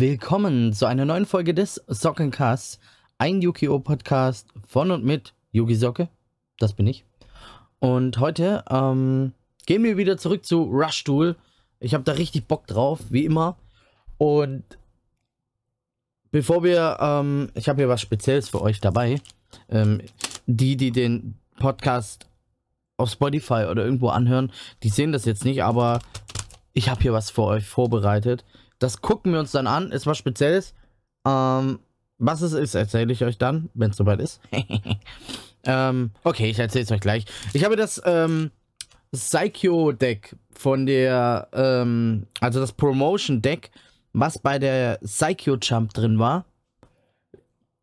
Willkommen zu einer neuen Folge des Sockencasts, ein Yu-Gi-Oh! Podcast von und mit Yugi Socke, das bin ich. Und heute ähm, gehen wir wieder zurück zu Rush Duel. Ich habe da richtig Bock drauf, wie immer. Und bevor wir, ähm, ich habe hier was Spezielles für euch dabei. Ähm, die, die den Podcast auf Spotify oder irgendwo anhören, die sehen das jetzt nicht, aber ich habe hier was für euch vorbereitet. Das gucken wir uns dann an. Ist was Spezielles. Ähm, was es ist, erzähle ich euch dann, wenn es soweit ist. ähm, okay, ich erzähle es euch gleich. Ich habe das ähm, Psycho-Deck von der, ähm, also das Promotion-Deck, was bei der Psycho-Jump drin war.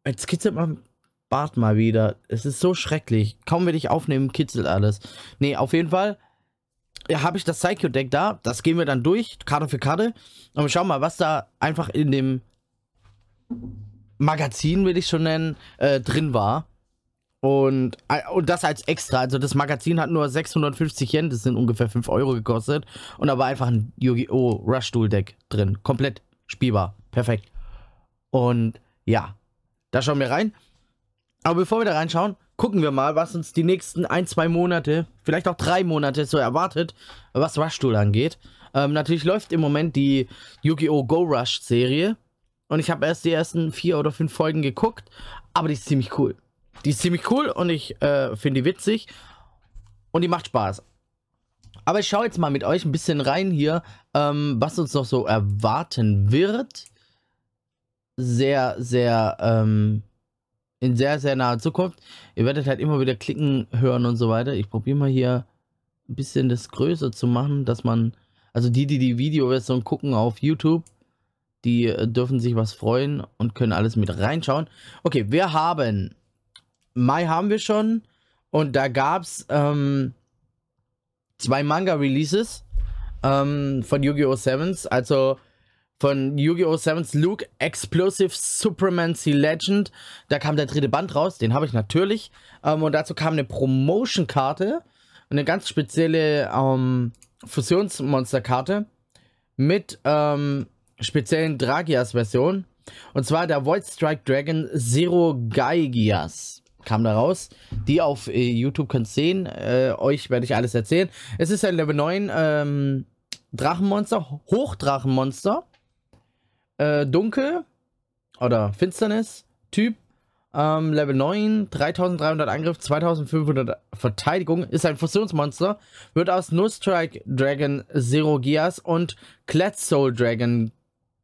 Jetzt kitzelt mein Bart mal wieder. Es ist so schrecklich. Kaum will ich aufnehmen, kitzelt alles. Nee, auf jeden Fall ja, habe ich das Psycho-Deck da. Das gehen wir dann durch, Karte für Karte. Und wir schauen mal, was da einfach in dem Magazin, will ich schon nennen, äh, drin war. Und, äh, und das als extra. Also das Magazin hat nur 650 Yen, das sind ungefähr 5 Euro gekostet. Und da war einfach ein Yu-Gi-Oh! Rush Duel Deck drin. Komplett spielbar. Perfekt. Und ja, da schauen wir rein. Aber bevor wir da reinschauen, gucken wir mal, was uns die nächsten ein, zwei Monate, vielleicht auch drei Monate so erwartet, was Rush Duel angeht. Ähm, natürlich läuft im Moment die Yu-Gi-Oh! Go Rush Serie. Und ich habe erst die ersten vier oder fünf Folgen geguckt, aber die ist ziemlich cool. Die ist ziemlich cool und ich äh, finde die witzig und die macht Spaß. Aber ich schaue jetzt mal mit euch ein bisschen rein hier, ähm, was uns noch so erwarten wird. Sehr, sehr ähm, in sehr, sehr naher Zukunft. Ihr werdet halt immer wieder klicken, hören und so weiter. Ich probiere mal hier ein bisschen das größer zu machen, dass man, also die, die die Videoversion gucken auf YouTube, die äh, dürfen sich was freuen und können alles mit reinschauen. Okay, wir haben, Mai haben wir schon und da gab es ähm, zwei Manga-Releases ähm, von Yu-Gi-Oh! Sevens, also von Yu-Gi-Oh! 7's Luke Explosive Supremacy Legend. Da kam der dritte Band raus, den habe ich natürlich. Ähm, und dazu kam eine Promotion-Karte, eine ganz spezielle ähm, Fusionsmonster-Karte mit ähm, speziellen Dragias-Version. Und zwar der Void Strike Dragon Zero Gaigias kam da raus. Die auf äh, YouTube könnt sehen. Äh, euch werde ich alles erzählen. Es ist ein Level 9 ähm, Drachenmonster, Hochdrachenmonster äh, Dunkel oder Finsternis Typ. Ähm, Level 9, 3300 Angriff, 2500 Verteidigung, ist ein Fusionsmonster, wird aus Nustrike Dragon Zero Gears und Clad Soul Dragon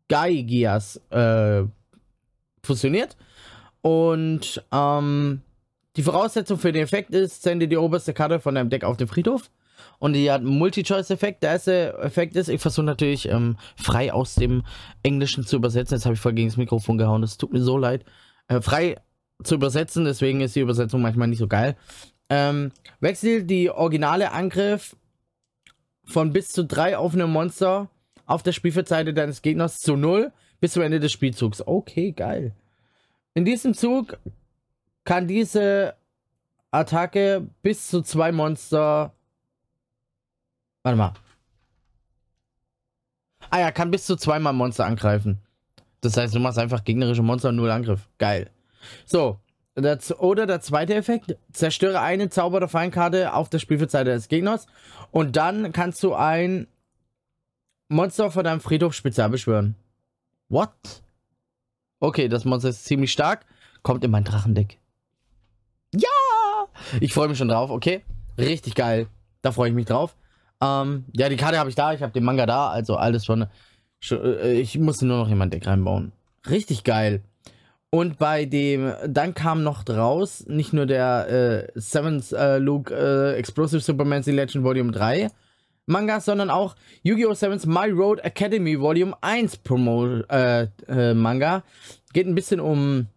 Guy Gears äh, fusioniert. Und ähm, die Voraussetzung für den Effekt ist, sende die oberste Karte von deinem Deck auf den Friedhof. Und die hat einen Multi-Choice-Effekt. Der erste Effekt ist, ich versuche natürlich ähm, frei aus dem Englischen zu übersetzen. Jetzt habe ich voll gegen das Mikrofon gehauen. Das tut mir so leid. Äh, frei zu übersetzen, deswegen ist die Übersetzung manchmal nicht so geil. Ähm, wechselt die originale Angriff von bis zu drei offenen Monster auf der Spielfeldseite deines Gegners zu null bis zum Ende des Spielzugs. Okay, geil. In diesem Zug kann diese Attacke bis zu zwei Monster Warte mal. Ah ja, kann bis zu zweimal Monster angreifen. Das heißt, du machst einfach gegnerische Monster null Angriff. Geil. So. Das, oder der zweite Effekt. Zerstöre eine Zauber- oder Feinkarte auf der Spielfeldseite des Gegners. Und dann kannst du ein Monster von deinem Friedhof spezial beschwören. What? Okay, das Monster ist ziemlich stark. Kommt in mein Drachendeck. Ja! Ich freue mich schon drauf, okay? Richtig geil. Da freue ich mich drauf. Ähm, ja, die Karte habe ich da, ich habe den Manga da, also alles schon. Äh, ich musste nur noch jemand Deck reinbauen. Richtig geil. Und bei dem, dann kam noch raus, nicht nur der äh, Seventh äh, Luke äh, Explosive Superman Legend Volume 3 Manga, sondern auch Yu-Gi-Oh! 7's My Road Academy Volume 1 Promo äh, äh, Manga. Geht ein bisschen um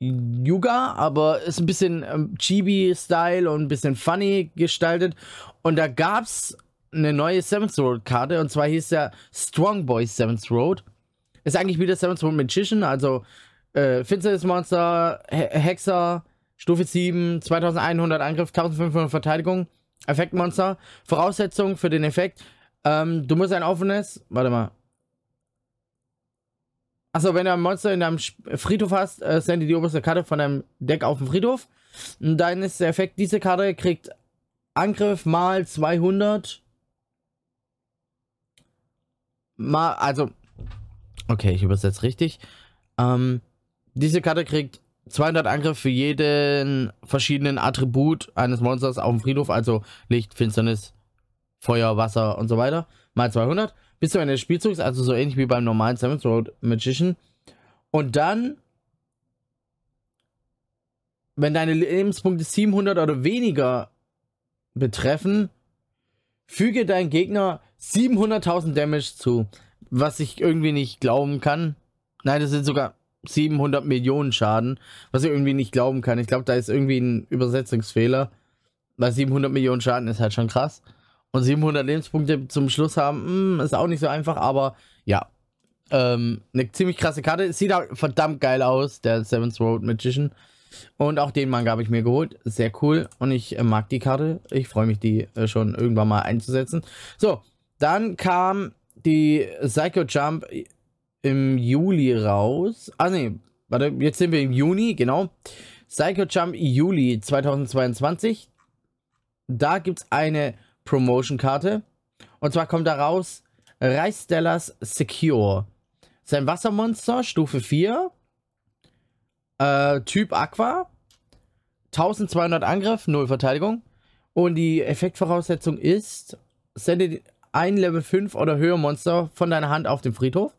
Yuga, aber ist ein bisschen ähm, Chibi-Style und ein bisschen funny gestaltet. Und da gab es eine neue Seventh Road Karte und zwar hieß der Strong Boy Seventh Road. Ist eigentlich wieder Seventh Road Magician, also äh, Finsternis Monster, He Hexer, Stufe 7, 2100 Angriff, 1500 Verteidigung, Effektmonster. Voraussetzung für den Effekt, ähm, du musst ein offenes, warte mal, Achso, wenn du ein Monster in deinem Friedhof hast, äh, sende die oberste Karte von deinem Deck auf den Friedhof. Und dann ist der Effekt, diese Karte kriegt Angriff mal 200. Mal, also, okay, ich übersetze richtig. Ähm, diese Karte kriegt 200 Angriff für jeden verschiedenen Attribut eines Monsters auf dem Friedhof, also Licht, Finsternis, Feuer, Wasser und so weiter, mal 200. Bis zu Ende des Spielzugs, also so ähnlich wie beim normalen Seventh Road Magician. Und dann, wenn deine Lebenspunkte 700 oder weniger betreffen, füge dein Gegner 700.000 Damage zu. Was ich irgendwie nicht glauben kann. Nein, das sind sogar 700 Millionen Schaden, was ich irgendwie nicht glauben kann. Ich glaube, da ist irgendwie ein Übersetzungsfehler. Weil 700 Millionen Schaden ist halt schon krass. Und 700 Lebenspunkte zum Schluss haben, mh, hm, ist auch nicht so einfach, aber ja. Ähm, eine ziemlich krasse Karte. Sieht auch verdammt geil aus, der Seventh Road Magician. Und auch den Manga habe ich mir geholt. Sehr cool. Und ich äh, mag die Karte. Ich freue mich, die äh, schon irgendwann mal einzusetzen. So, dann kam die Psycho Jump im Juli raus. Ah, ne, warte, jetzt sind wir im Juni, genau. Psycho Jump Juli 2022. Da gibt es eine Promotion-Karte. Und zwar kommt da raus Reichstellers Secure. Sein Wassermonster, Stufe 4. Äh, typ Aqua. 1200 Angriff, 0 Verteidigung. Und die Effektvoraussetzung ist, sende ein Level 5 oder höher Monster von deiner Hand auf den Friedhof.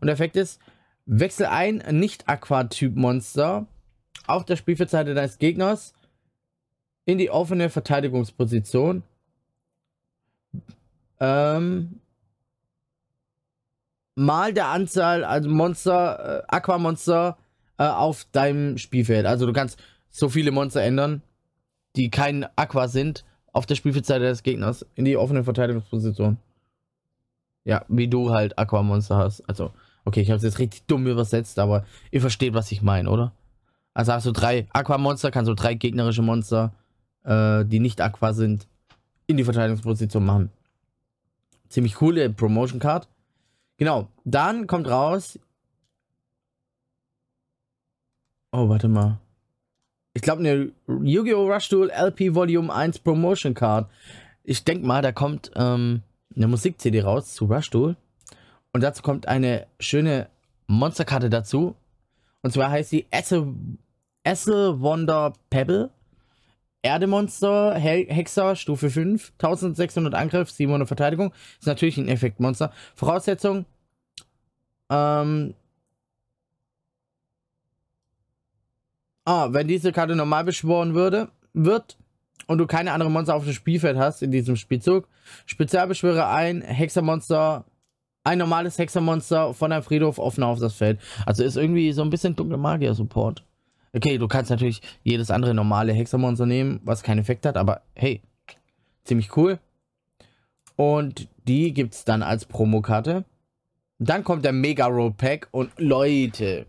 Und der Effekt ist, wechsel ein Nicht-Aqua-Typ-Monster auf der Spielfeldseite deines Gegners in die offene Verteidigungsposition. Ähm, mal der Anzahl, also Monster, äh, Aqua-Monster äh, auf deinem Spielfeld. Also du kannst so viele Monster ändern, die kein Aqua sind, auf der Spielfeldseite des Gegners in die offene Verteidigungsposition. Ja, wie du halt Aquamonster hast. Also, okay, ich habe es jetzt richtig dumm übersetzt, aber ihr versteht, was ich meine, oder? Also hast du drei Aquamonster, kannst du drei gegnerische Monster, äh, die nicht Aqua sind, in die Verteidigungsposition machen. Ziemlich coole Promotion Card. Genau, dann kommt raus. Oh, warte mal. Ich glaube, eine Yu-Gi-Oh! Rush Duel LP Volume 1 Promotion Card. Ich denke mal, da kommt ähm, eine Musik-CD raus zu Rush Duel. Und dazu kommt eine schöne Monsterkarte dazu. Und zwar heißt sie Essel, Essel Wonder Pebble. Erdemonster, Hexer, Stufe 5, 1600 Angriff, 700 Verteidigung. Ist natürlich ein Effektmonster. Voraussetzung, ähm, Ah, wenn diese Karte normal beschworen würde, wird und du keine anderen Monster auf dem Spielfeld hast in diesem Spielzug, Spezialbeschwöre ein Hexermonster, ein normales Hexermonster von deinem Friedhof offen auf das Feld. Also ist irgendwie so ein bisschen dunkle Magier-Support. Okay, du kannst natürlich jedes andere normale Hexermonster nehmen, was keinen Effekt hat, aber hey, ziemlich cool. Und die gibt es dann als Promokarte. Dann kommt der Mega Road Pack und Leute,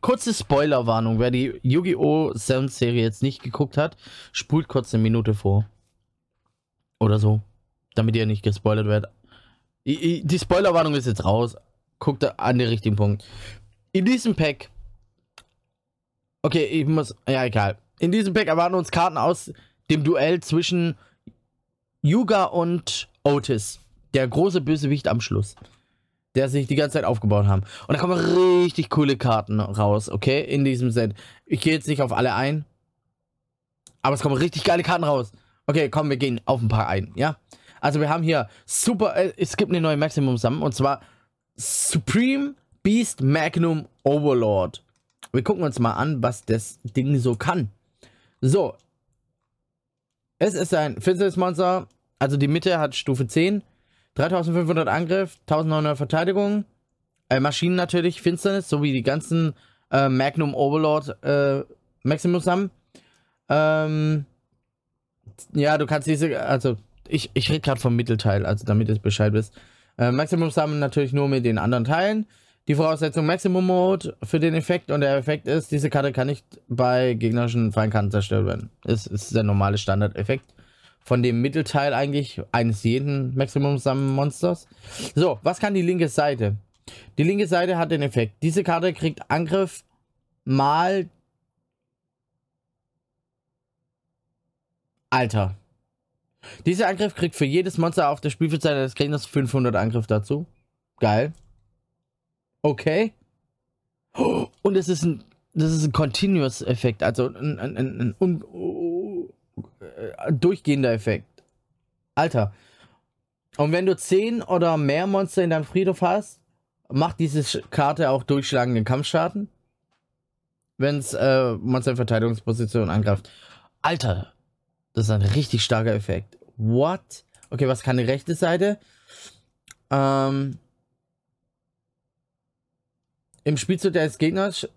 kurze Spoilerwarnung. Wer die Yu-Gi-Oh! Sound-Serie jetzt nicht geguckt hat, spult kurz eine Minute vor. Oder so. Damit ihr nicht gespoilert werdet. Die Spoilerwarnung ist jetzt raus. Guckt an den richtigen Punkt. In diesem Pack. Okay, ich muss. Ja, egal. In diesem Pack erwarten uns Karten aus dem Duell zwischen Yuga und Otis. Der große Bösewicht am Schluss der sich die ganze Zeit aufgebaut haben. Und da kommen richtig coole Karten raus, okay, in diesem Set. Ich gehe jetzt nicht auf alle ein, aber es kommen richtig geile Karten raus. Okay, komm, wir gehen auf ein paar ein, ja? Also wir haben hier super, äh, es gibt eine neue Maximum Sum und zwar Supreme Beast Magnum Overlord. Wir gucken uns mal an, was das Ding so kann. So. Es ist ein Finsternismonster, also die Mitte hat Stufe 10. 3500 Angriff, 1900 Verteidigung. Äh, Maschinen natürlich, Finsternis, so wie die ganzen äh, Magnum Overlord äh, Maximus haben. Ähm, ja, du kannst diese, also ich, ich rede gerade vom Mittelteil, also damit ihr Bescheid wisst. Äh, Maximum Summon natürlich nur mit den anderen Teilen. Die Voraussetzung Maximum Mode für den Effekt und der Effekt ist, diese Karte kann nicht bei gegnerischen Feindkarten zerstört werden. Das ist der normale Standard-Effekt von dem Mittelteil eigentlich eines jeden Maximum Summon Monsters. So, was kann die linke Seite? Die linke Seite hat den Effekt. Diese Karte kriegt Angriff mal. Alter. Dieser Angriff kriegt für jedes Monster auf der Spielfeldseite des Gegners 500 Angriff dazu. Geil. Okay. Und es ist ein, das ist ein Continuous-Effekt, also ein, ein, ein, ein uh, durchgehender Effekt. Alter. Und wenn du 10 oder mehr Monster in deinem Friedhof hast, macht diese Karte auch durchschlagenden Kampfschaden. Wenn es äh, Monster in Verteidigungsposition angreift. Alter, das ist ein richtig starker Effekt. What? Okay, was kann die rechte Seite? Ähm, Im Spielzug des Gegners.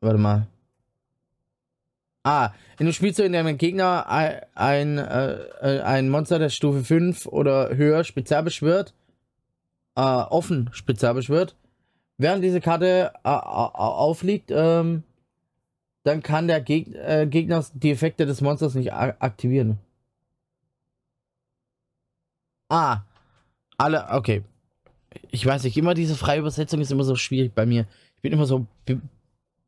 Warte mal. Ah, in dem Spielzug, in dem ein Gegner ein, ein, äh, ein Monster der Stufe 5 oder höher spezial beschwört, äh, offen spezial beschwört, während diese Karte äh, aufliegt, ähm, dann kann der Geg äh, Gegner die Effekte des Monsters nicht aktivieren. Ah, alle, okay. Ich weiß nicht, immer diese freie Übersetzung ist immer so schwierig bei mir. Ich bin immer so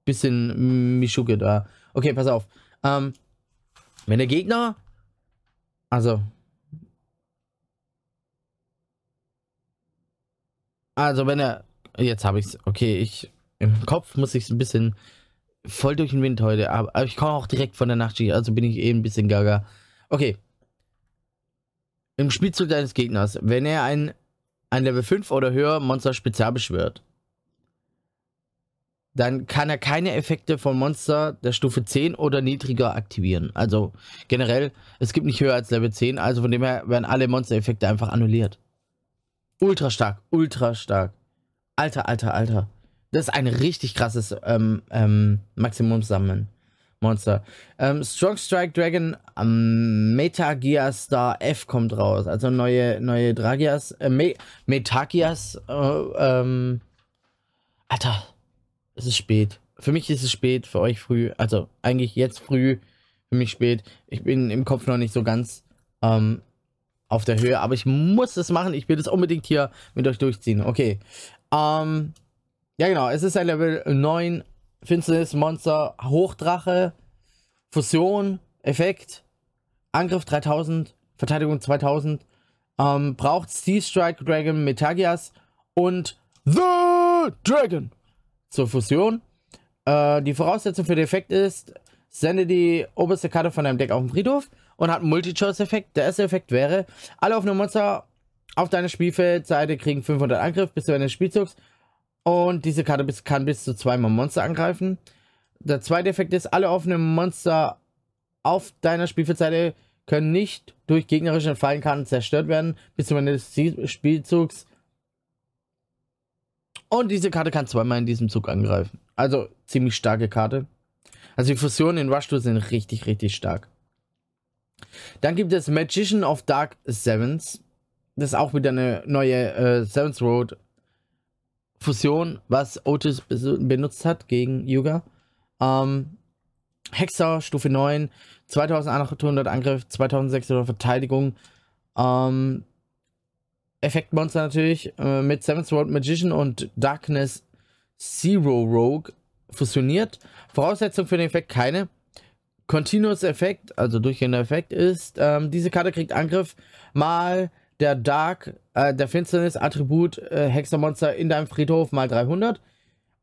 bisschen Mischuke da. Okay, pass auf. Ähm, wenn der Gegner. Also. Also, wenn er. Jetzt habe ich es. Okay, ich. Im Kopf muss ich ein bisschen. Voll durch den Wind heute. Aber, aber ich komme auch direkt von der Nachtschicht. Also bin ich eh ein bisschen gaga. Okay. Im Spielzug deines Gegners, wenn er ein, ein Level 5 oder höher Monster spezial beschwört, dann kann er keine Effekte von Monster der Stufe 10 oder niedriger aktivieren. Also generell, es gibt nicht höher als Level 10, also von dem her werden alle Monster-Effekte einfach annulliert. Ultra stark, ultra stark. Alter, alter, alter. Das ist ein richtig krasses ähm, ähm, Maximum-Sammeln. Monster. Ähm, Strong Strike Dragon ähm, Metagia Star F kommt raus. Also neue, neue Dragias. Äh, Me Metagias. Äh, ähm, Alter es ist spät. Für mich ist es spät, für euch früh. Also eigentlich jetzt früh, für mich spät. Ich bin im Kopf noch nicht so ganz ähm, auf der Höhe, aber ich muss es machen. Ich will das unbedingt hier mit euch durchziehen. Okay. Ähm, ja, genau. Es ist ein Level 9 Finsternis Monster Hochdrache Fusion Effekt Angriff 3000 Verteidigung 2000 ähm, braucht Steel Strike Dragon Metagias und The Dragon zur Fusion. Äh, die Voraussetzung für den Effekt ist, sende die oberste Karte von deinem Deck auf den Friedhof und hat einen Multi-Choice-Effekt. Der erste Effekt wäre, alle offenen Monster auf deiner Spielfeldseite kriegen 500 Angriff bis zu Ende des Spielzugs. Und diese Karte bis, kann bis zu zweimal Monster angreifen. Der zweite Effekt ist, alle offenen Monster auf deiner Spielfeldseite können nicht durch gegnerische Fallenkarten zerstört werden bis zum Ende des Spielzugs. Und diese Karte kann zweimal in diesem Zug angreifen. Also ziemlich starke Karte. Also die Fusionen in Rush sind richtig, richtig stark. Dann gibt es Magician of Dark Sevens. Das ist auch wieder eine neue äh, Sevens Road Fusion, was Otis benutzt hat gegen Yuga. Ähm, Hexer, Stufe 9, 2800 Angriff, 2600 Verteidigung. Ähm, Effektmonster natürlich äh, mit Seventh World Magician und Darkness Zero Rogue fusioniert. Voraussetzung für den Effekt keine. Continuous Effekt, also durchgehender Effekt, ist, ähm, diese Karte kriegt Angriff mal der Dark, äh, der Finsternis-Attribut äh, Hexermonster in deinem Friedhof mal 300.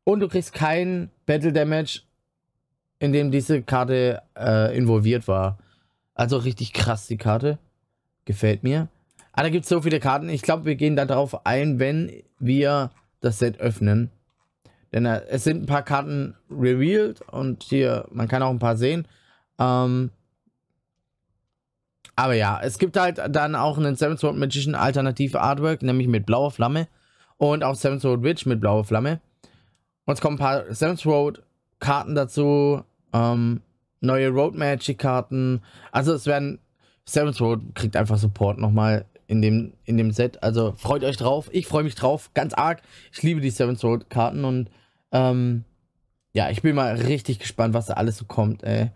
Und du kriegst kein Battle Damage, in dem diese Karte äh, involviert war. Also richtig krass die Karte. Gefällt mir. Ah, da gibt es so viele Karten. Ich glaube, wir gehen darauf ein, wenn wir das Set öffnen. Denn äh, es sind ein paar Karten revealed und hier, man kann auch ein paar sehen. Ähm, aber ja, es gibt halt dann auch einen Seven Sword Magician alternative Artwork, nämlich mit blauer Flamme. Und auch Seven Sword Witch mit blauer Flamme. Und es kommen ein paar Seven Sword Karten dazu. Ähm, neue Road Magic Karten. Also es werden Seven Sword kriegt einfach Support nochmal in dem, in dem Set. Also freut euch drauf. Ich freue mich drauf. Ganz arg. Ich liebe die Seven Sword Karten und ähm, ja, ich bin mal richtig gespannt, was da alles so kommt, ey.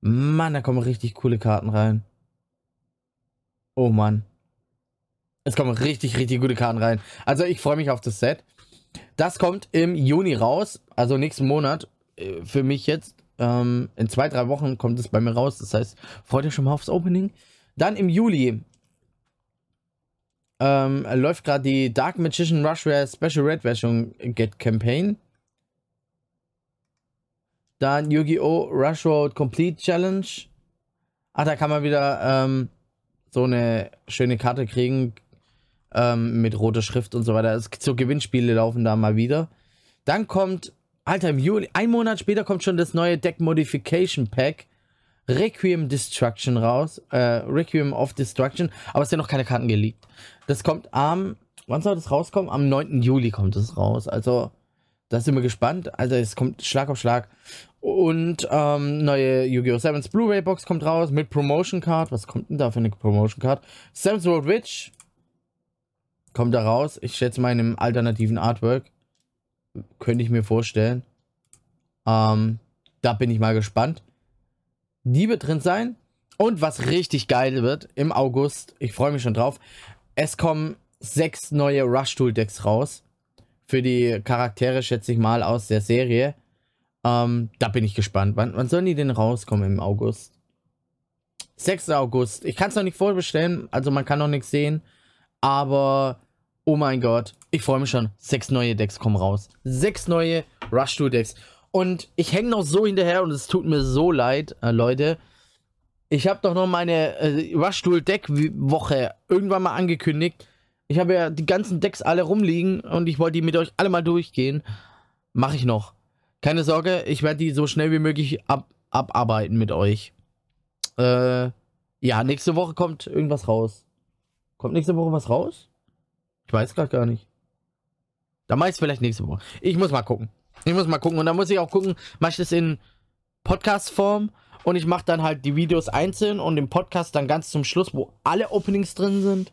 Mann, da kommen richtig coole Karten rein. Oh Mann. Es kommen richtig, richtig gute Karten rein. Also ich freue mich auf das Set. Das kommt im Juni raus, also nächsten Monat. Äh, für mich jetzt. Ähm, in zwei, drei Wochen kommt es bei mir raus. Das heißt, freut euch schon mal aufs Opening. Dann im Juli ähm, läuft gerade die Dark Magician Rushware Special Red Version Get Campaign. Dann Yu-Gi-Oh! Rush Road Complete Challenge. Ach, da kann man wieder ähm, so eine schöne Karte kriegen ähm, mit roter Schrift und so weiter. So Gewinnspiele laufen da mal wieder. Dann kommt, Alter, im Juli, ein Monat später kommt schon das neue Deck Modification Pack. Requiem Destruction raus. Äh, Requiem of Destruction. Aber es sind noch keine Karten geleakt. Das kommt am, wann soll das rauskommen? Am 9. Juli kommt es raus. Also, da sind wir gespannt. Also, es kommt Schlag auf Schlag. Und ähm, neue Yu-Gi-Oh! 7 Blu-ray Box kommt raus mit Promotion Card. Was kommt denn da für eine Promotion Card? Seven's World Witch kommt da raus. Ich schätze mal in einem alternativen Artwork. Könnte ich mir vorstellen. Ähm, da bin ich mal gespannt. Die wird drin sein. Und was richtig geil wird im August, ich freue mich schon drauf, es kommen sechs neue Rush Tool Decks raus. Für die Charaktere, schätze ich mal, aus der Serie. Ähm, da bin ich gespannt. Wann, wann sollen die denn rauskommen im August? 6. August. Ich kann es noch nicht vorbestellen, also man kann noch nichts sehen. Aber, oh mein Gott, ich freue mich schon. Sechs neue Decks kommen raus. Sechs neue Rush Tool Decks. Und ich hänge noch so hinterher und es tut mir so leid, äh, Leute. Ich habe doch noch meine äh, Rush Tool Deck Woche irgendwann mal angekündigt. Ich habe ja die ganzen Decks alle rumliegen und ich wollte die mit euch alle mal durchgehen. Mache ich noch. Keine Sorge, ich werde die so schnell wie möglich ab abarbeiten mit euch. Äh, ja, nächste Woche kommt irgendwas raus. Kommt nächste Woche was raus? Ich weiß gerade gar nicht. Da mache ich es vielleicht nächste Woche. Ich muss mal gucken. Ich muss mal gucken. Und dann muss ich auch gucken, mache ich das in Podcast-Form und ich mache dann halt die Videos einzeln und im Podcast dann ganz zum Schluss, wo alle Openings drin sind.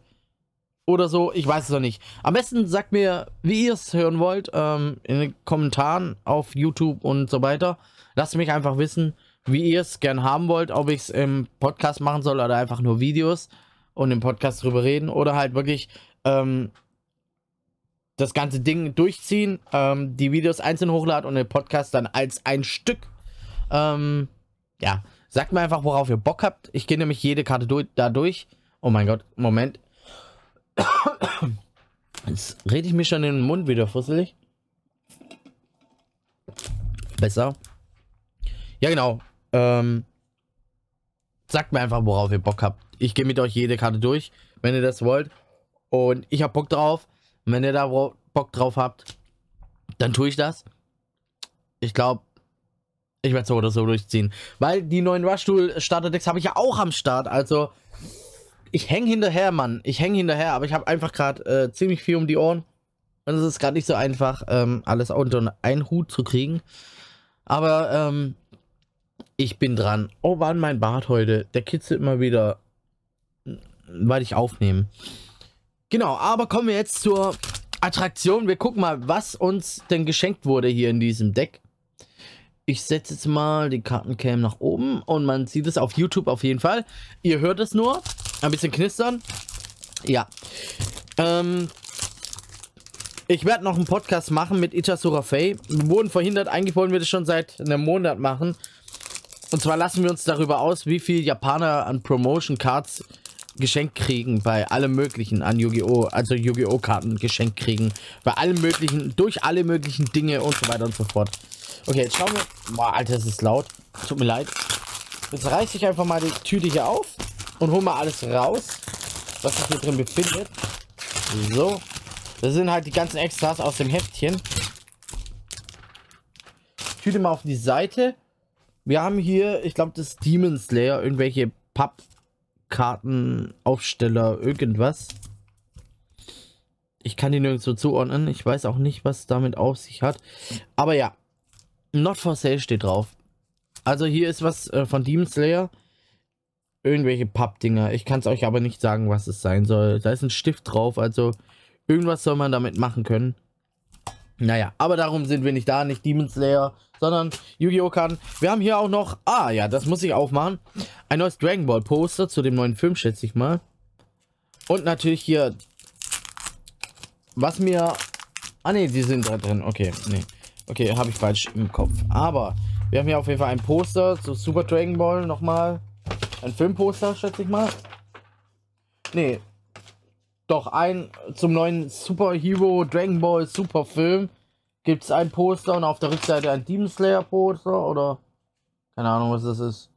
Oder so, ich weiß es noch nicht. Am besten sagt mir, wie ihr es hören wollt, ähm, in den Kommentaren auf YouTube und so weiter. Lasst mich einfach wissen, wie ihr es gern haben wollt, ob ich es im Podcast machen soll oder einfach nur Videos und im Podcast drüber reden oder halt wirklich ähm, das ganze Ding durchziehen, ähm, die Videos einzeln hochladen und den Podcast dann als ein Stück. Ähm, ja, sagt mir einfach, worauf ihr Bock habt. Ich gehe nämlich jede Karte durch, da durch. Oh mein Gott, Moment. Jetzt rede ich mir schon in den Mund wieder fusselig. Besser. Ja, genau. Ähm, sagt mir einfach, worauf ihr Bock habt. Ich gehe mit euch jede Karte durch, wenn ihr das wollt. Und ich habe Bock drauf. Und wenn ihr da Bock drauf habt, dann tue ich das. Ich glaube, ich werde so oder so durchziehen. Weil die neuen Rush-Tool-Starter-Decks habe ich ja auch am Start. Also, ich hänge hinterher, Mann. Ich hänge hinterher, aber ich habe einfach gerade äh, ziemlich viel um die Ohren. Und es ist gerade nicht so einfach, ähm, alles unter einen Hut zu kriegen. Aber ähm, ich bin dran. Oh, war mein Bart heute. Der kitzelt immer wieder, weil ich aufnehme. Genau, aber kommen wir jetzt zur Attraktion. Wir gucken mal, was uns denn geschenkt wurde hier in diesem Deck. Ich setze jetzt mal die Kartencam nach oben und man sieht es auf YouTube auf jeden Fall. Ihr hört es nur. Ein bisschen knistern. Ja. Ähm, ich werde noch einen Podcast machen mit Itasura Fay. Wir wurden verhindert. Eigentlich wollen wir das schon seit einem Monat machen. Und zwar lassen wir uns darüber aus, wie viel Japaner an Promotion Cards geschenkt kriegen bei allem möglichen an Yu-Gi-Oh! Also Yu-Gi-Oh! Karten geschenkt kriegen. Bei allem möglichen, durch alle möglichen Dinge und so weiter und so fort. Okay, jetzt schauen wir. Boah, Alter, das ist laut. Tut mir leid. Jetzt reiße ich einfach mal die Tüte hier auf und hole mal alles raus, was sich hier drin befindet. So. Das sind halt die ganzen Extras aus dem Heftchen. Tüte mal auf die Seite. Wir haben hier, ich glaube, das Demon Slayer, irgendwelche Papp Kartenaufsteller, irgendwas. Ich kann die nirgendwo zuordnen. Ich weiß auch nicht, was damit auf sich hat. Aber ja, Not for Sale steht drauf. Also hier ist was äh, von Demon Slayer. Irgendwelche Pappdinger. Ich kann es euch aber nicht sagen, was es sein soll. Da ist ein Stift drauf, also irgendwas soll man damit machen können. Naja, aber darum sind wir nicht da, nicht Demon Slayer, sondern Yu-Gi-Oh! Karten. Wir haben hier auch noch, ah ja, das muss ich aufmachen, ein neues Dragon Ball Poster zu dem neuen Film, schätze ich mal. Und natürlich hier was mir... Ah ne, die sind da drin. Okay, nee. Okay, habe ich falsch im Kopf. Aber wir haben hier auf jeden Fall ein Poster zu Super Dragon Ball nochmal. Ein Filmposter, schätze ich mal. Nee. Doch, ein zum neuen Super Hero Dragon Ball Super Film gibt es ein Poster und auf der Rückseite ein Demon Slayer Poster oder keine Ahnung, was das ist.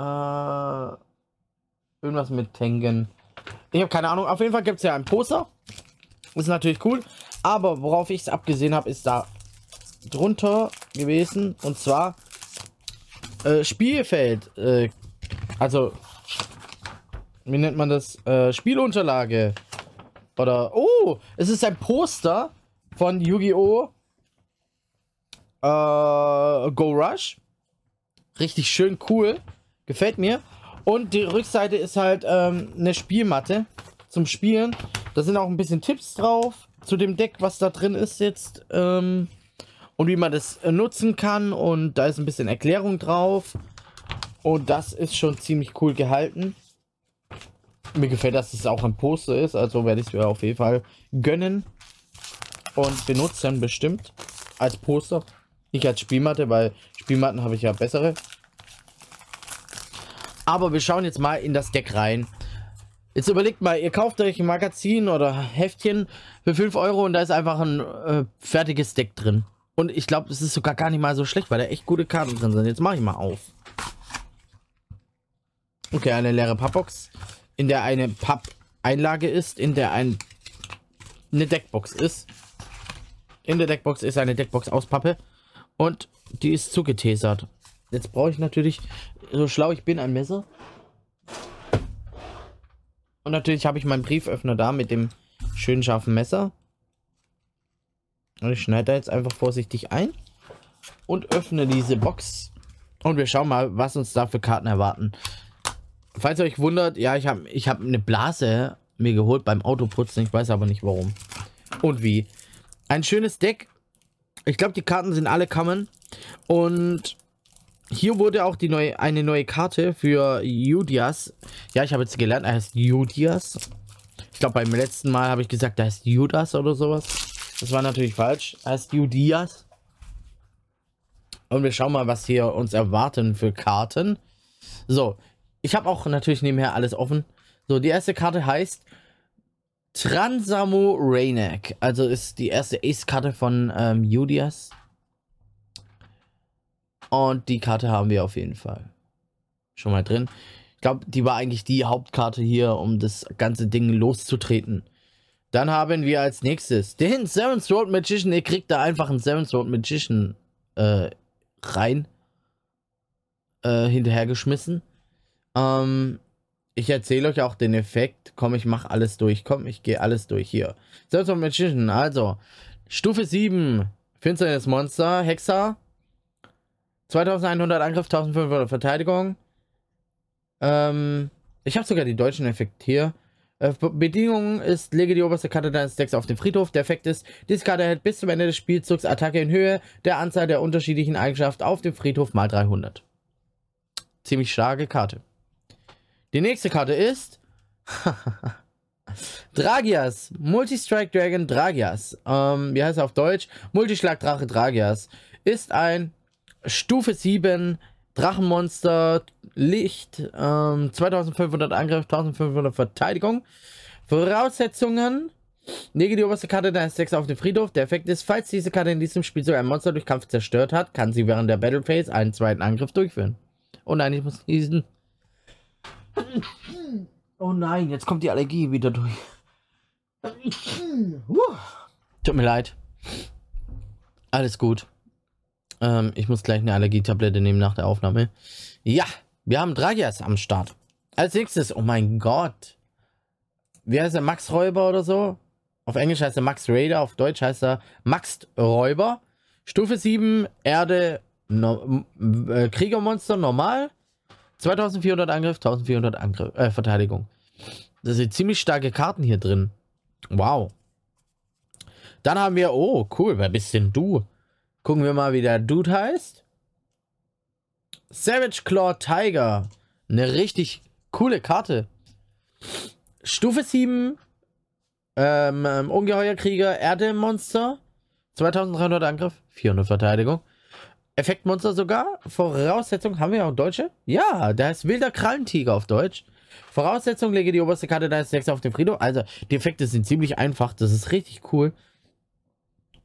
Äh, irgendwas mit Tengen. Ich habe keine Ahnung. Auf jeden Fall gibt es ja ein Poster. Ist natürlich cool. Aber worauf ich es abgesehen habe, ist da drunter gewesen. Und zwar äh, Spielfeld. Äh, also, wie nennt man das? Äh, Spielunterlage. Oder, oh, es ist ein Poster von Yu-Gi-Oh! Äh, Go Rush. Richtig schön cool. Gefällt mir. Und die Rückseite ist halt ähm, eine Spielmatte zum Spielen. Da sind auch ein bisschen Tipps drauf zu dem Deck, was da drin ist jetzt. Ähm, und wie man das äh, nutzen kann. Und da ist ein bisschen Erklärung drauf. Und das ist schon ziemlich cool gehalten. Mir gefällt, dass es auch ein Poster ist. Also werde ich es mir auf jeden Fall gönnen. Und benutzen bestimmt. Als Poster. Nicht als Spielmatte, weil Spielmatten habe ich ja bessere. Aber wir schauen jetzt mal in das Deck rein. Jetzt überlegt mal, ihr kauft euch ein Magazin oder Heftchen für 5 Euro und da ist einfach ein äh, fertiges Deck drin. Und ich glaube, es ist sogar gar nicht mal so schlecht, weil da echt gute Karten drin sind. Jetzt mache ich mal auf. Okay, eine leere Pappbox, in der eine Papp-Einlage ist, in der ein eine Deckbox ist. In der Deckbox ist eine Deckbox aus Pappe und die ist zugetesert. Jetzt brauche ich natürlich, so schlau ich bin, ein Messer. Und natürlich habe ich meinen Brieföffner da mit dem schönen scharfen Messer. Und ich schneide da jetzt einfach vorsichtig ein und öffne diese Box. Und wir schauen mal, was uns da für Karten erwarten. Falls ihr euch wundert, ja, ich habe ich hab eine Blase mir geholt beim Autoputzen. Ich weiß aber nicht warum. Und wie. Ein schönes Deck. Ich glaube, die Karten sind alle common. Und hier wurde auch die neue, eine neue Karte für Judias. Ja, ich habe jetzt gelernt, er heißt Judias. Ich glaube, beim letzten Mal habe ich gesagt, er heißt Judas oder sowas. Das war natürlich falsch. Er heißt Judias. Und wir schauen mal, was hier uns erwarten für Karten. So, ich habe auch natürlich nebenher alles offen. So, die erste Karte heißt Transamo Rainek. Also ist die erste Ace-Karte von ähm, Judias. Und die Karte haben wir auf jeden Fall. Schon mal drin. Ich glaube, die war eigentlich die Hauptkarte hier, um das ganze Ding loszutreten. Dann haben wir als nächstes den Seven Sword Magician. Ihr kriegt da einfach einen Seven Sword Magician äh, rein. Äh, hinterhergeschmissen. Ähm, ich erzähle euch auch den Effekt. Komm, ich mache alles durch. Komm, ich gehe alles durch hier. Seven Sword Magician, also. Stufe 7. Finsternis Monster. Hexer. 2100 Angriff, 1500 Verteidigung. Ähm, ich habe sogar die deutschen Effekte hier. Äh, Bedingung ist, lege die oberste Karte deines Decks auf den Friedhof. Der Effekt ist, diese Karte erhält bis zum Ende des Spielzugs Attacke in Höhe der Anzahl der unterschiedlichen Eigenschaften auf dem Friedhof mal 300. Ziemlich starke Karte. Die nächste Karte ist Dragias. Multi-Strike Dragon Dragias. Ähm, wie heißt er auf Deutsch? Multischlag Drache Dragias. Ist ein Stufe 7 Drachenmonster Licht. Ähm, 2500 Angriff, 1500 Verteidigung. Voraussetzungen. Lege die oberste Karte deines Decks auf den Friedhof. Der Effekt ist, falls diese Karte in diesem Spiel so ein Monster durch Kampf zerstört hat, kann sie während der Battle Phase einen zweiten Angriff durchführen. Oh nein, ich muss niesen. Oh nein, jetzt kommt die Allergie wieder durch. Tut mir leid. Alles gut. Ähm, ich muss gleich eine Allergietablette nehmen nach der Aufnahme. Ja, wir haben Dragias am Start. Als nächstes, oh mein Gott. Wie heißt er? Max Räuber oder so? Auf Englisch heißt er Max Raider, auf Deutsch heißt er Max Räuber. Stufe 7, Erde, no, äh, Kriegermonster normal. 2400 Angriff, 1400 Angriff, äh, Verteidigung. Das sind ziemlich starke Karten hier drin. Wow. Dann haben wir, oh, cool, wer bist denn du? Gucken wir mal, wie der Dude heißt. Savage Claw Tiger. Eine richtig coole Karte. Stufe 7. Ähm, ähm, Ungeheuerkrieger, Erdemonster. 2300 Angriff, 400 Verteidigung. Effektmonster sogar. Voraussetzung, haben wir auch Deutsche? Ja, da ist wilder Krallentiger auf Deutsch. Voraussetzung, lege die oberste Karte deines Decks auf den Friedhof. Also, die Effekte sind ziemlich einfach. Das ist richtig cool.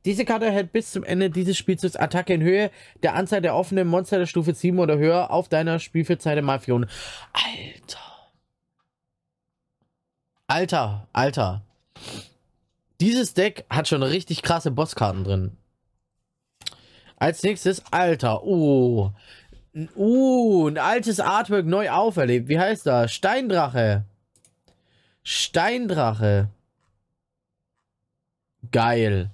Diese Karte erhält bis zum Ende dieses Spielzugs Attacke in Höhe der Anzahl der offenen Monster der Stufe 7 oder höher auf deiner Spielfeldseite mal 400. Alter. Alter, Alter. Dieses Deck hat schon richtig krasse Bosskarten drin. Als nächstes, Alter. Oh. Uh, ein altes Artwork neu auferlebt. Wie heißt das? Steindrache. Steindrache. Geil.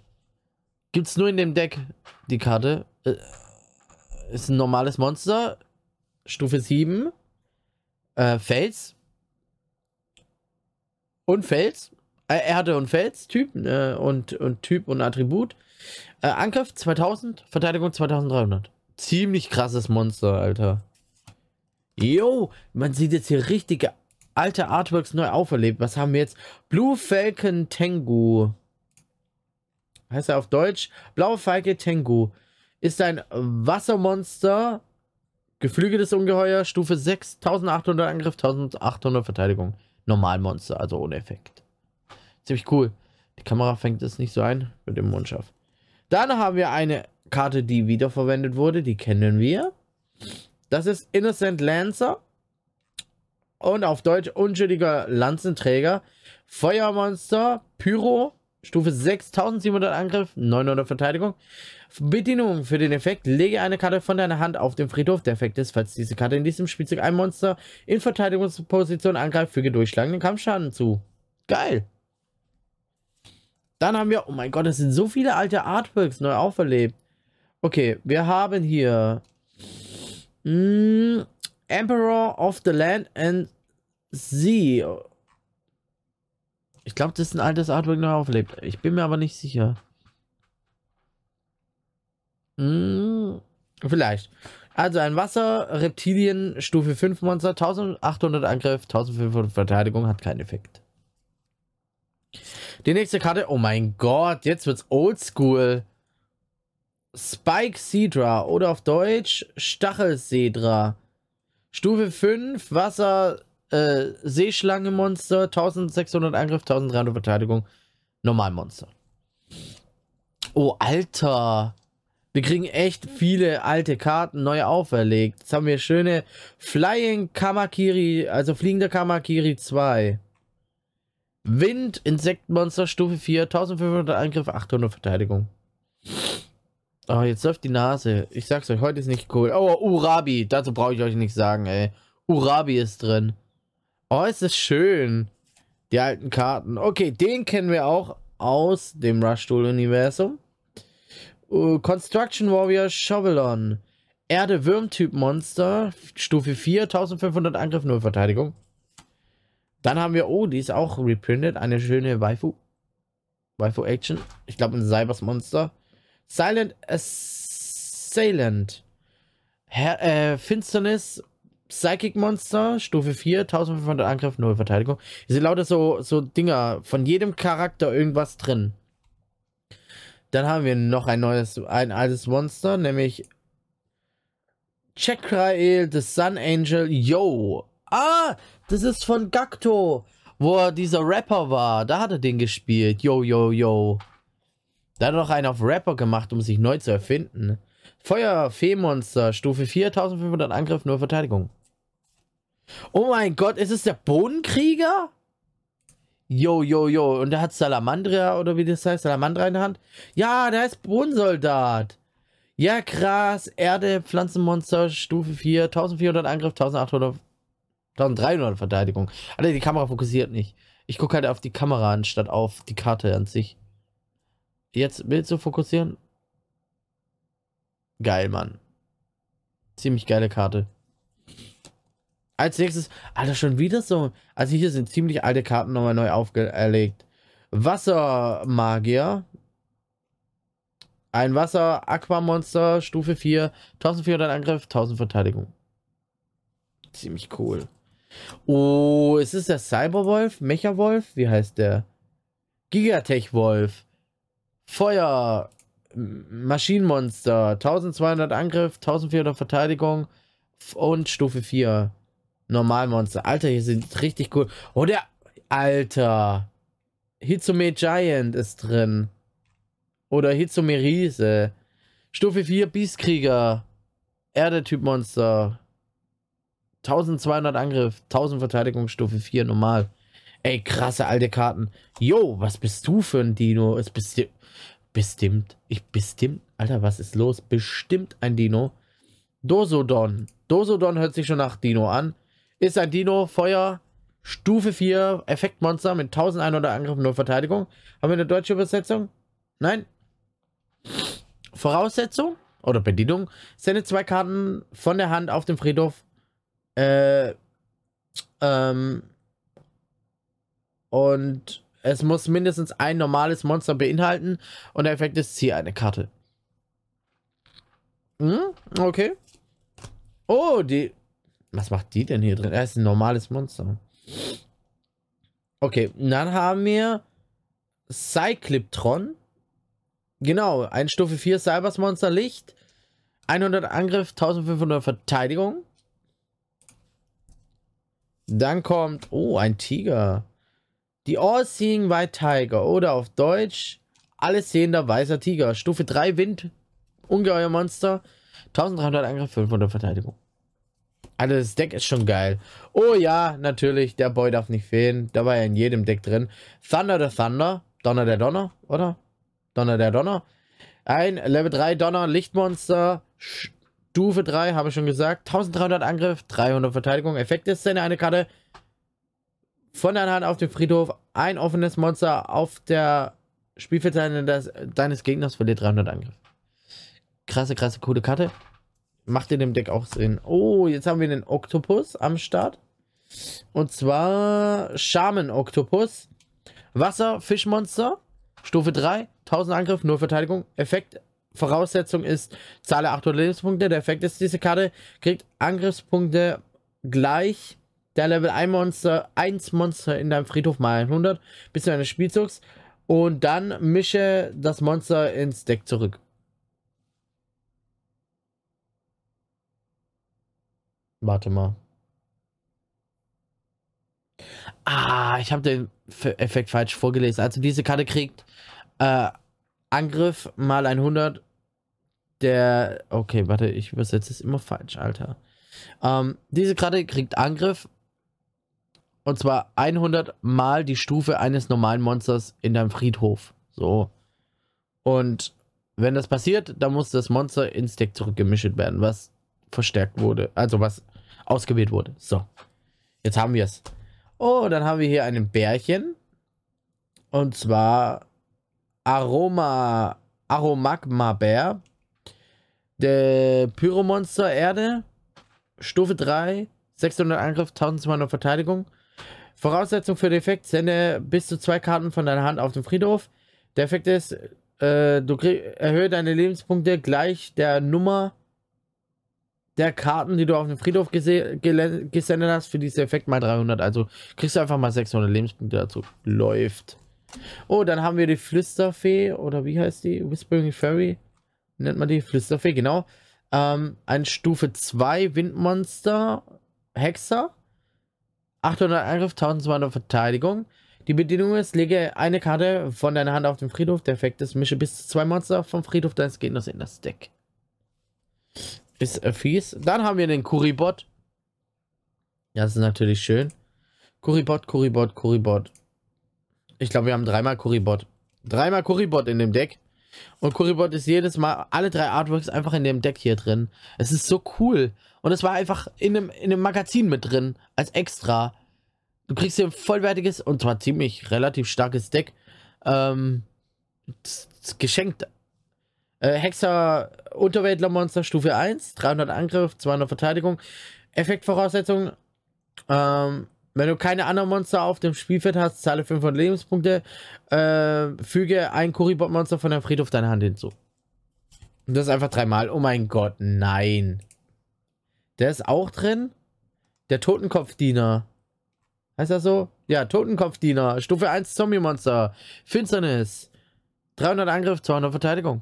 Gibt's nur in dem Deck die Karte. Äh, ist ein normales Monster. Stufe 7. Äh, Fels. Und Fels. Äh, Erde und Fels. Typ. Äh, und, und Typ und Attribut. Äh, Angriff 2000. Verteidigung 2300. Ziemlich krasses Monster, Alter. Jo, man sieht jetzt hier richtige alte Artworks neu auferlebt. Was haben wir jetzt? Blue Falcon Tengu heißt er auf Deutsch, Blaue Feige Tengu, ist ein Wassermonster, geflügeltes Ungeheuer, Stufe 6, 1800 Angriff, 1800 Verteidigung. Normalmonster, also ohne Effekt. Ziemlich cool. Die Kamera fängt es nicht so ein mit dem Mundschaft. Dann haben wir eine Karte, die wiederverwendet wurde, die kennen wir. Das ist Innocent Lancer. Und auf Deutsch unschuldiger Lanzenträger. Feuermonster, Pyro, Stufe 6700 Angriff, 900 Verteidigung. Bedienung für den Effekt. Lege eine Karte von deiner Hand auf den Friedhof. Der Effekt ist, falls diese Karte in diesem Spielzug ein Monster in Verteidigungsposition angreift, füge durchschlagenden Kampfschaden zu. Geil. Dann haben wir, oh mein Gott, es sind so viele alte Artworks neu auferlebt. Okay, wir haben hier mh, hm, Emperor of the Land and Sea. Ich glaube, das ist ein altes Artwork noch auflebt. Ich bin mir aber nicht sicher. Hm, vielleicht. Also ein Wasser-Reptilien Stufe 5 Monster, 1800 Angriff, 1500 Verteidigung, hat keinen Effekt. Die nächste Karte, oh mein Gott, jetzt wird's oldschool. Spike Cedra oder auf Deutsch Stachelcedra. Stufe 5, Wasser, äh, Seeschlange-Monster, 1600 Angriff, 1300 Verteidigung. Normalmonster. Oh, Alter. Wir kriegen echt viele alte Karten neu auferlegt. Jetzt haben wir schöne Flying Kamakiri, also fliegender Kamakiri 2. Wind, Insektenmonster, Stufe 4, 1500 Angriff, 800 Verteidigung. Oh, jetzt läuft die Nase. Ich sag's euch, heute ist nicht cool. Oh, Urabi, dazu brauche ich euch nicht sagen, ey. Urabi ist drin. Oh, ist das schön. Die alten Karten. Okay, den kennen wir auch aus dem Rush Duel Universum. Uh, Construction Warrior Shovelon. Erde Würmtyp Monster. Stufe 4, 1500 Angriff, 0 Verteidigung. Dann haben wir, oh, die ist auch reprintet. Eine schöne Waifu. Waifu Action. Ich glaube, ein Cybers Monster. Silent Assailant. Her äh, Finsternis Psychic Monster, Stufe 4, 1500 Angriff, 0 Verteidigung. Hier sind lauter so, so Dinger, von jedem Charakter irgendwas drin. Dann haben wir noch ein neues, ein altes Monster, nämlich Chekrael, the Sun Angel, Yo. Ah, das ist von Gakto, wo er dieser Rapper war. Da hat er den gespielt. Yo, yo, yo. Da hat er doch einen auf Rapper gemacht, um sich neu zu erfinden. Feuer, Fee-Monster, Stufe 4, 1500 Angriff, nur Verteidigung. Oh mein Gott, ist es der Bodenkrieger? Jo, jo, jo. Und der hat Salamandra, oder wie das heißt, Salamandra in der Hand. Ja, der ist Bodensoldat. Ja, krass. Erde, Pflanzenmonster, Stufe 4, 1400 Angriff, 1800, 1300 Verteidigung. Alter, die Kamera fokussiert nicht. Ich gucke halt auf die Kamera anstatt auf die Karte an sich. Jetzt willst du fokussieren? Geil, Mann. Ziemlich geile Karte. Als nächstes, Alter, schon wieder so. Also hier sind ziemlich alte Karten nochmal neu aufgelegt. Wassermagier. Ein Wasser-Aquamonster, Stufe 4, 1400 Angriff, 1000 Verteidigung. Ziemlich cool. Oh, ist es der Cyberwolf? Mecha-Wolf? Wie heißt der? Gigatech-Wolf. Feuer. Maschinenmonster. 1200 Angriff, 1400 Verteidigung und Stufe 4. Normalmonster. Alter, hier sind richtig cool. Oh, der. Alter. Hitsume Giant ist drin. Oder Hitsume Riese. Stufe 4 Beastkrieger. Erde-Typ Monster. 1200 Angriff, 1000 Verteidigung, Stufe 4 normal. Ey, krasse alte Karten. Jo, was bist du für ein Dino? Ist bestimmt. Bestimmt. Ich bestimmt. Alter, was ist los? Bestimmt ein Dino. Dosodon. Dosodon hört sich schon nach Dino an. Ist ein Dino, Feuer, Stufe 4, Effektmonster mit 1100 Angriff, nur Verteidigung. Haben wir eine deutsche Übersetzung? Nein. Voraussetzung oder Bedienung. Sende zwei Karten von der Hand auf den Friedhof. Äh, ähm, und es muss mindestens ein normales Monster beinhalten. Und der Effekt ist, ziehe eine Karte. Hm, okay. Oh, die. Was macht die denn hier drin? Er ist ein normales Monster. Okay, dann haben wir Cycliptron. Genau, ein Stufe 4 Cybers Monster Licht. 100 Angriff, 1500 Verteidigung. Dann kommt, oh, ein Tiger. Die All-Seeing White Tiger oder auf Deutsch alles sehender weißer Tiger. Stufe 3 Wind, Ungeheuer Monster, 1300 Angriff, 500 Verteidigung. Also das Deck ist schon geil. Oh ja, natürlich, der Boy darf nicht fehlen. Da war ja in jedem Deck drin. Thunder the Thunder, Donner der Donner, oder? Donner der Donner. Ein Level 3 Donner, Lichtmonster, Stufe 3, habe ich schon gesagt. 1300 Angriff, 300 Verteidigung. Effekt ist, sende eine Karte von deiner Hand auf den Friedhof. Ein offenes Monster auf der Spielfeldseite des, deines Gegners verliert 300 Angriff. Krasse, krasse, coole Karte. Macht in dem Deck auch Sinn. Oh, jetzt haben wir den Oktopus am Start. Und zwar Shaman Oktopus. Wasser, Fischmonster. Stufe 3, 1000 Angriff, nur Verteidigung. Effekt, Voraussetzung ist, zahle 800 Lebenspunkte. Der Effekt ist, diese Karte kriegt Angriffspunkte gleich der Level 1 Monster, 1 Monster in deinem Friedhof mal 100 bis zu eines Spielzugs. Und dann mische das Monster ins Deck zurück. Warte mal. Ah, ich habe den Effekt falsch vorgelesen. Also diese Karte kriegt äh, Angriff mal 100. Der. Okay, warte, ich übersetze es immer falsch, Alter. Ähm, diese Karte kriegt Angriff. Und zwar 100 mal die Stufe eines normalen Monsters in deinem Friedhof. So. Und wenn das passiert, dann muss das Monster ins Deck zurückgemischt werden, was verstärkt wurde. Also was ausgewählt wurde. So. Jetzt haben wir es. Oh, dann haben wir hier einen Bärchen. Und zwar Aroma, Aromagma-Bär. Der Pyromonster Erde. Stufe 3. 600 Angriff, 1200 Verteidigung. Voraussetzung für den Effekt: Sende bis zu zwei Karten von deiner Hand auf den Friedhof. Der Effekt ist, äh, du erhöhe deine Lebenspunkte gleich der Nummer der Karten, die du auf den Friedhof gesendet hast, für diesen Effekt mal 300. Also kriegst du einfach mal 600 Lebenspunkte dazu. Läuft. Oh, dann haben wir die Flüsterfee, oder wie heißt die? Whispering Fairy? Nennt man die? Flüsterfee, genau. Ähm, ein Stufe 2 Windmonster, Hexer. 800 Angriff, 1200 Verteidigung. Die Bedienung ist, lege eine Karte von deiner Hand auf den Friedhof. Der Effekt ist, mische bis zu zwei Monster vom Friedhof deines Gegners in das Deck. Ist äh, fies. Dann haben wir den Kuribot. Das ist natürlich schön. Kuribot, Kuribot, Kuribot. Ich glaube, wir haben dreimal Kuribot. Dreimal Kuribot in dem Deck. Und Kuribot ist jedes Mal, alle drei Artworks einfach in dem Deck hier drin. Es ist so cool. Und es war einfach in einem, in einem Magazin mit drin, als extra. Du kriegst hier ein vollwertiges und zwar ziemlich relativ starkes Deck. Ähm, geschenkt. Äh, Hexer Unterweltler-Monster Stufe 1, 300 Angriff, 200 Verteidigung. Effektvoraussetzung, ähm, wenn du keine anderen Monster auf dem Spielfeld hast, zahle 500 Lebenspunkte. Äh, füge ein Kuribot-Monster von deinem Friedhof deiner Hand hinzu. Und das einfach dreimal. Oh mein Gott, nein. Der ist auch drin? Der Totenkopfdiener. Heißt das so? Ja, Totenkopfdiener, Stufe 1 Zombie-Monster, Finsternis, 300 Angriff, 200 Verteidigung.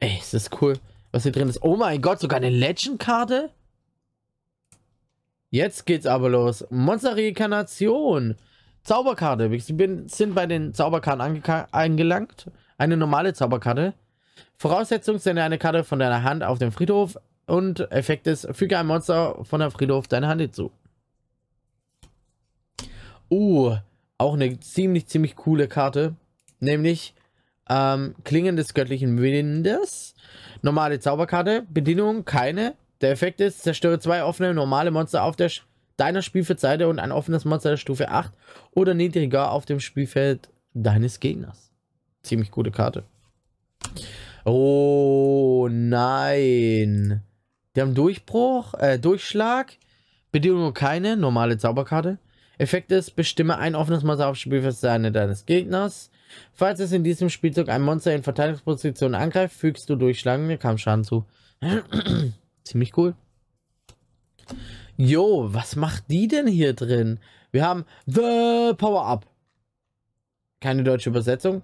Ey, ist das cool, was hier drin ist. Oh mein Gott, sogar eine Legend-Karte? Jetzt geht's aber los. Monster Reinkarnation. Zauberkarte. Wir sind bei den Zauberkarten angelangt. Eine normale Zauberkarte. Voraussetzung, sende eine Karte von deiner Hand auf den Friedhof und Effekt ist, füge ein Monster von der Friedhof deiner Hand hinzu. Uh, auch eine ziemlich, ziemlich coole Karte. Nämlich ähm, Klingen des göttlichen Windes. Normale Zauberkarte. Bedienung keine. Der Effekt ist, zerstöre zwei offene normale Monster auf der deiner Spielfeldseite und ein offenes Monster der Stufe 8 oder niedriger auf dem Spielfeld deines Gegners. Ziemlich gute Karte. Oh nein. Die haben Durchbruch, äh, Durchschlag. Bedingung keine, normale Zauberkarte. Effekt ist, bestimme ein offenes Monster auf Spielfeldseite deines Gegners. Falls es in diesem Spielzug ein Monster in Verteidigungsposition angreift, fügst du durchschlagende Kampfschaden zu. Ziemlich cool. Jo, was macht die denn hier drin? Wir haben The Power Up. Keine deutsche Übersetzung.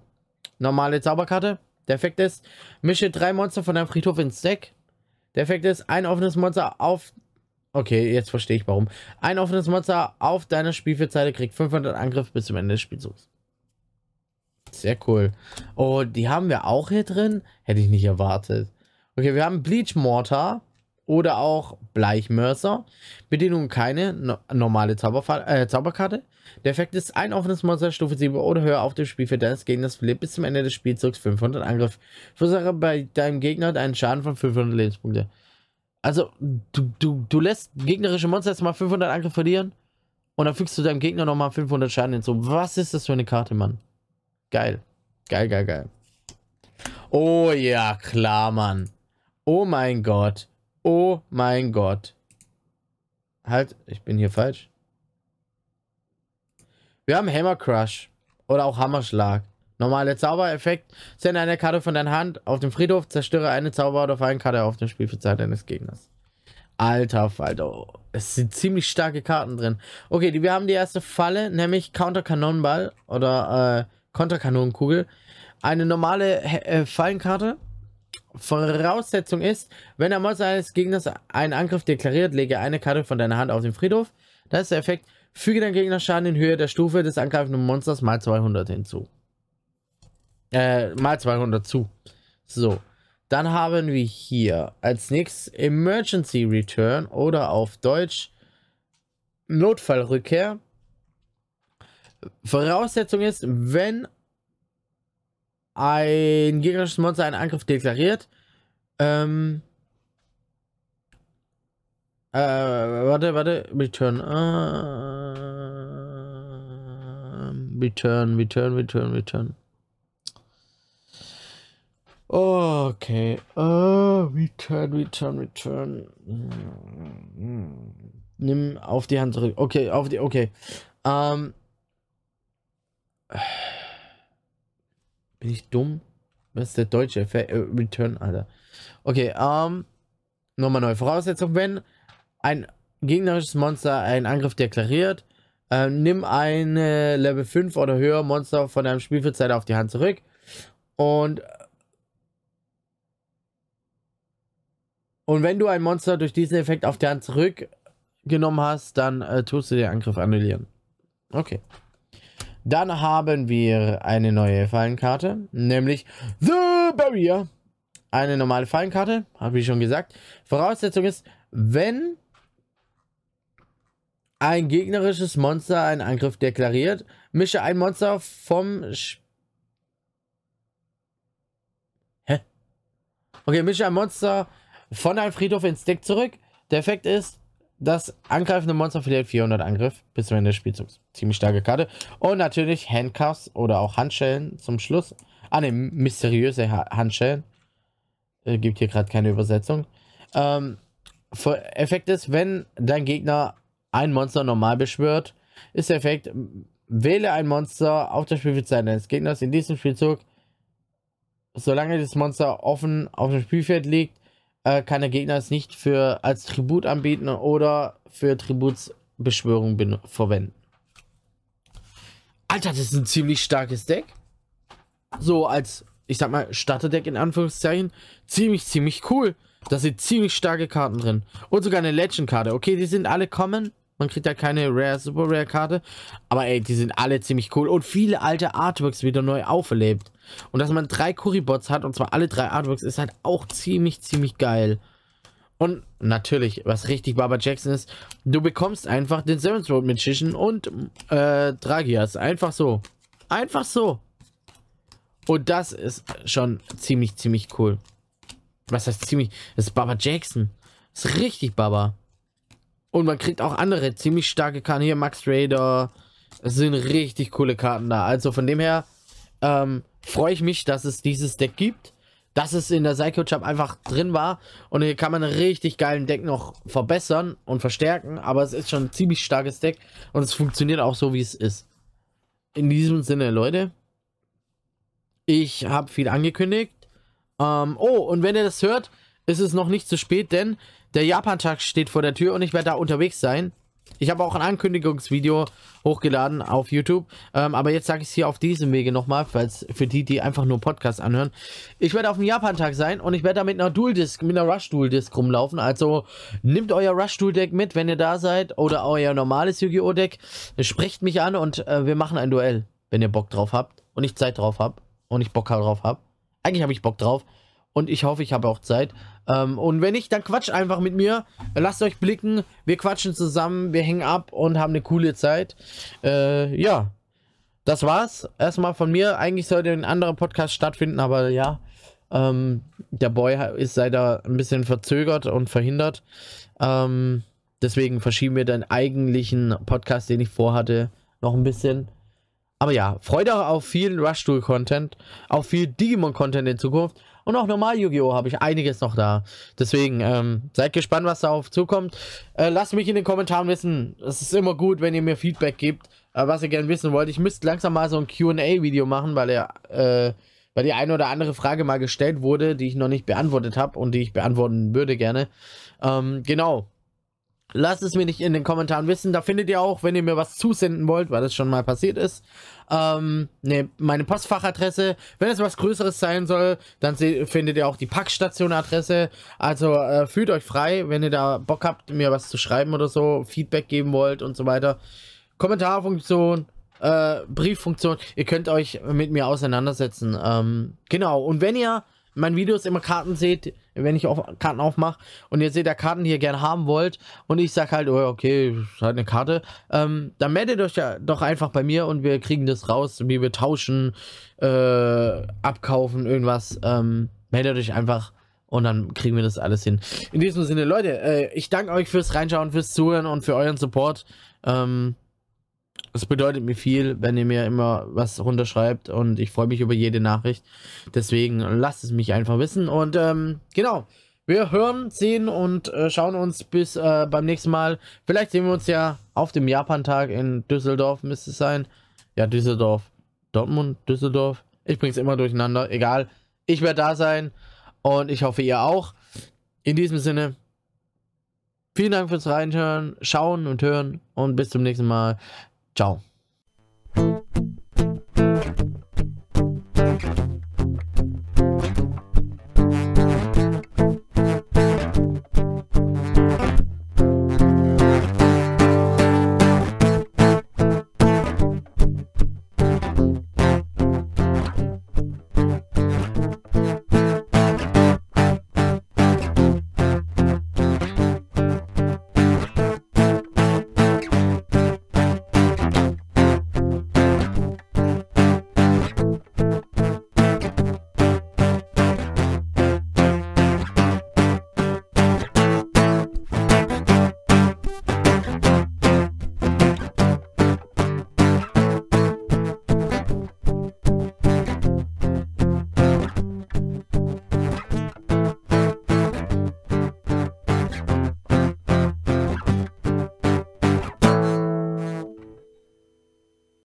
Normale Zauberkarte. Der Effekt ist, mische drei Monster von deinem Friedhof ins Deck. Der Effekt ist, ein offenes Monster auf... Okay, jetzt verstehe ich warum. Ein offenes Monster auf deiner Spielfeldseite kriegt 500 Angriff bis zum Ende des Spielzugs. Sehr cool. Oh, die haben wir auch hier drin? Hätte ich nicht erwartet. Okay, wir haben Bleach Mortar oder auch Bleichmörser. Bedienung keine, no normale Zauberfall, äh, Zauberkarte. Der Effekt ist ein offenes Monster, Stufe 7 oder höher auf dem Spielfeld deines Gegners verliert bis zum Ende des Spielzugs 500 Angriff. Verursache bei deinem Gegner einen Schaden von 500 Lebenspunkte. Also, du, du, du lässt gegnerische Monster jetzt mal 500 Angriff verlieren und dann fügst du deinem Gegner nochmal 500 Schaden hinzu. Was ist das für eine Karte, Mann? Geil. Geil, geil, geil. Oh ja, klar, Mann. Oh mein Gott. Oh mein Gott. Halt, ich bin hier falsch. Wir haben Hammer Crush. Oder auch Hammerschlag. Normale Zaubereffekt. Sende eine Karte von deiner Hand auf den Friedhof, zerstöre eine Zauber- oder Fallenkarte auf dem Spielfeldzeit deines Gegners. Alter Falter. Es sind ziemlich starke Karten drin. Okay, wir haben die erste Falle, nämlich Counter Kanonenball oder äh, Konterkanonenkugel. Eine normale äh, Fallenkarte. Voraussetzung ist, wenn der Monster eines Gegners einen Angriff deklariert, lege eine Karte von deiner Hand auf den Friedhof. Das ist der Effekt. Füge deinen Gegner Schaden in Höhe der Stufe des angreifenden Monsters mal 200 hinzu. Äh, mal 200 zu. So. Dann haben wir hier als nächstes Emergency Return oder auf Deutsch Notfallrückkehr. Voraussetzung ist, wenn ein gegnerisches Monster einen Angriff deklariert, ähm, äh, warte, warte, return, äh, return, return, return, return. Okay, uh, return, return, return. Nimm auf die Hand zurück. Okay, auf die, okay. Ähm, bin ich dumm? Was ist der deutsche Effekt? Äh, Return, Alter. Okay, ähm. Nochmal neue Voraussetzung. Wenn ein gegnerisches Monster einen Angriff deklariert, äh, nimm eine Level 5 oder höher Monster von deinem Spielfeldzeit auf die Hand zurück. Und Und wenn du ein Monster durch diesen Effekt auf die Hand zurückgenommen hast, dann äh, tust du den Angriff annullieren. Okay. Dann haben wir eine neue Fallenkarte, nämlich The Barrier. Eine normale Fallenkarte, habe ich schon gesagt. Voraussetzung ist, wenn ein gegnerisches Monster einen Angriff deklariert, mische ein Monster vom... Sch Hä? Okay, mische ein Monster von einem Friedhof ins Deck zurück. Der Effekt ist, das angreifende Monster verliert 400 Angriff bis zum Ende des Spielzugs. Ziemlich starke Karte. Und natürlich Handcuffs oder auch Handschellen zum Schluss. Ah ne, mysteriöse Handschellen. Äh, gibt hier gerade keine Übersetzung. Ähm, Effekt ist, wenn dein Gegner ein Monster normal beschwört, ist der Effekt, wähle ein Monster auf der Spielfeldzeit deines Gegners in diesem Spielzug. Solange das Monster offen auf dem Spielfeld liegt, äh, kann der Gegner es nicht für als Tribut anbieten oder für Tributsbeschwörung verwenden. Alter, das ist ein ziemlich starkes Deck. So als, ich sag mal, Starterdeck in Anführungszeichen. Ziemlich, ziemlich cool. Da sind ziemlich starke Karten drin. Und sogar eine Legend-Karte. Okay, die sind alle common. Man kriegt ja keine Rare, Super Rare Karte. Aber ey, die sind alle ziemlich cool. Und viele alte Artworks wieder neu auferlebt. Und dass man drei Currybots hat, und zwar alle drei Artworks, ist halt auch ziemlich, ziemlich geil. Und natürlich, was richtig Baba Jackson ist, du bekommst einfach den Seventh Road Magician und äh, Dragias. Einfach so. Einfach so. Und das ist schon ziemlich, ziemlich cool. Was heißt ziemlich? Das ist Baba Jackson. Das ist richtig Baba. Und man kriegt auch andere ziemlich starke Karten. Hier Max Raider. Es sind richtig coole Karten da. Also von dem her ähm, freue ich mich, dass es dieses Deck gibt. Dass es in der Psycho Chub einfach drin war. Und hier kann man einen richtig geilen Deck noch verbessern und verstärken. Aber es ist schon ein ziemlich starkes Deck. Und es funktioniert auch so, wie es ist. In diesem Sinne, Leute. Ich habe viel angekündigt. Ähm, oh, und wenn ihr das hört, ist es noch nicht zu spät, denn der Japan-Tag steht vor der Tür und ich werde da unterwegs sein. Ich habe auch ein Ankündigungsvideo hochgeladen auf YouTube. Ähm, aber jetzt sage ich es hier auf diesem Wege nochmal, falls für die, die einfach nur Podcast anhören. Ich werde auf dem Japan-Tag sein und ich werde da mit einer Dual-Disc, mit einer Rush-Dual-Disc rumlaufen. Also nehmt euer Rush-Dual-Deck mit, wenn ihr da seid. Oder euer normales Yu-Gi-Oh! Deck. Sprecht mich an und äh, wir machen ein Duell, wenn ihr Bock drauf habt und ich Zeit drauf habt und ich Bock drauf habe. Eigentlich habe ich Bock drauf. Und ich hoffe, ich habe auch Zeit. Ähm, und wenn nicht, dann quatscht einfach mit mir. Lasst euch blicken. Wir quatschen zusammen, wir hängen ab und haben eine coole Zeit. Äh, ja. Das war's. Erstmal von mir. Eigentlich sollte ein anderer Podcast stattfinden, aber ja. Ähm, der Boy ist leider ein bisschen verzögert und verhindert. Ähm, deswegen verschieben wir den eigentlichen Podcast, den ich vorhatte, noch ein bisschen. Aber ja, freut euch auf viel Rush-Tool-Content, auf viel Digimon-Content in Zukunft und auch normal Yu-Gi-Oh! habe ich einiges noch da. Deswegen, ähm, seid gespannt, was da auf zukommt. Äh, lasst mich in den Kommentaren wissen. Es ist immer gut, wenn ihr mir Feedback gebt, äh, was ihr gerne wissen wollt. Ich müsste langsam mal so ein QA-Video machen, weil er, äh, weil die eine oder andere Frage mal gestellt wurde, die ich noch nicht beantwortet habe und die ich beantworten würde gerne. Ähm, genau. Lasst es mir nicht in den Kommentaren wissen. Da findet ihr auch, wenn ihr mir was zusenden wollt, weil das schon mal passiert ist, ähm, ne, meine Postfachadresse. Wenn es was Größeres sein soll, dann findet ihr auch die Packstation-Adresse. Also äh, fühlt euch frei, wenn ihr da Bock habt, mir was zu schreiben oder so, Feedback geben wollt und so weiter. Kommentarfunktion, äh, Brieffunktion. Ihr könnt euch mit mir auseinandersetzen. Ähm, genau. Und wenn ihr meinen Videos immer Karten seht, wenn ich auf Karten aufmache und ihr seht da Karten, die ihr gerne haben wollt und ich sage halt, oh, okay, halt eine Karte, ähm, dann meldet euch ja doch einfach bei mir und wir kriegen das raus, wie wir tauschen, äh, abkaufen, irgendwas. Ähm, meldet euch einfach und dann kriegen wir das alles hin. In diesem Sinne, Leute, äh, ich danke euch fürs Reinschauen, fürs Zuhören und für euren Support. Ähm, es bedeutet mir viel, wenn ihr mir immer was runterschreibt und ich freue mich über jede Nachricht. Deswegen lasst es mich einfach wissen. Und ähm, genau, wir hören, sehen und äh, schauen uns bis äh, beim nächsten Mal. Vielleicht sehen wir uns ja auf dem Japan-Tag in Düsseldorf, müsste es sein. Ja, Düsseldorf. Dortmund, Düsseldorf. Ich bringe es immer durcheinander. Egal. Ich werde da sein und ich hoffe, ihr auch. In diesem Sinne, vielen Dank fürs Reinschauen, schauen und hören und bis zum nächsten Mal. Ciao.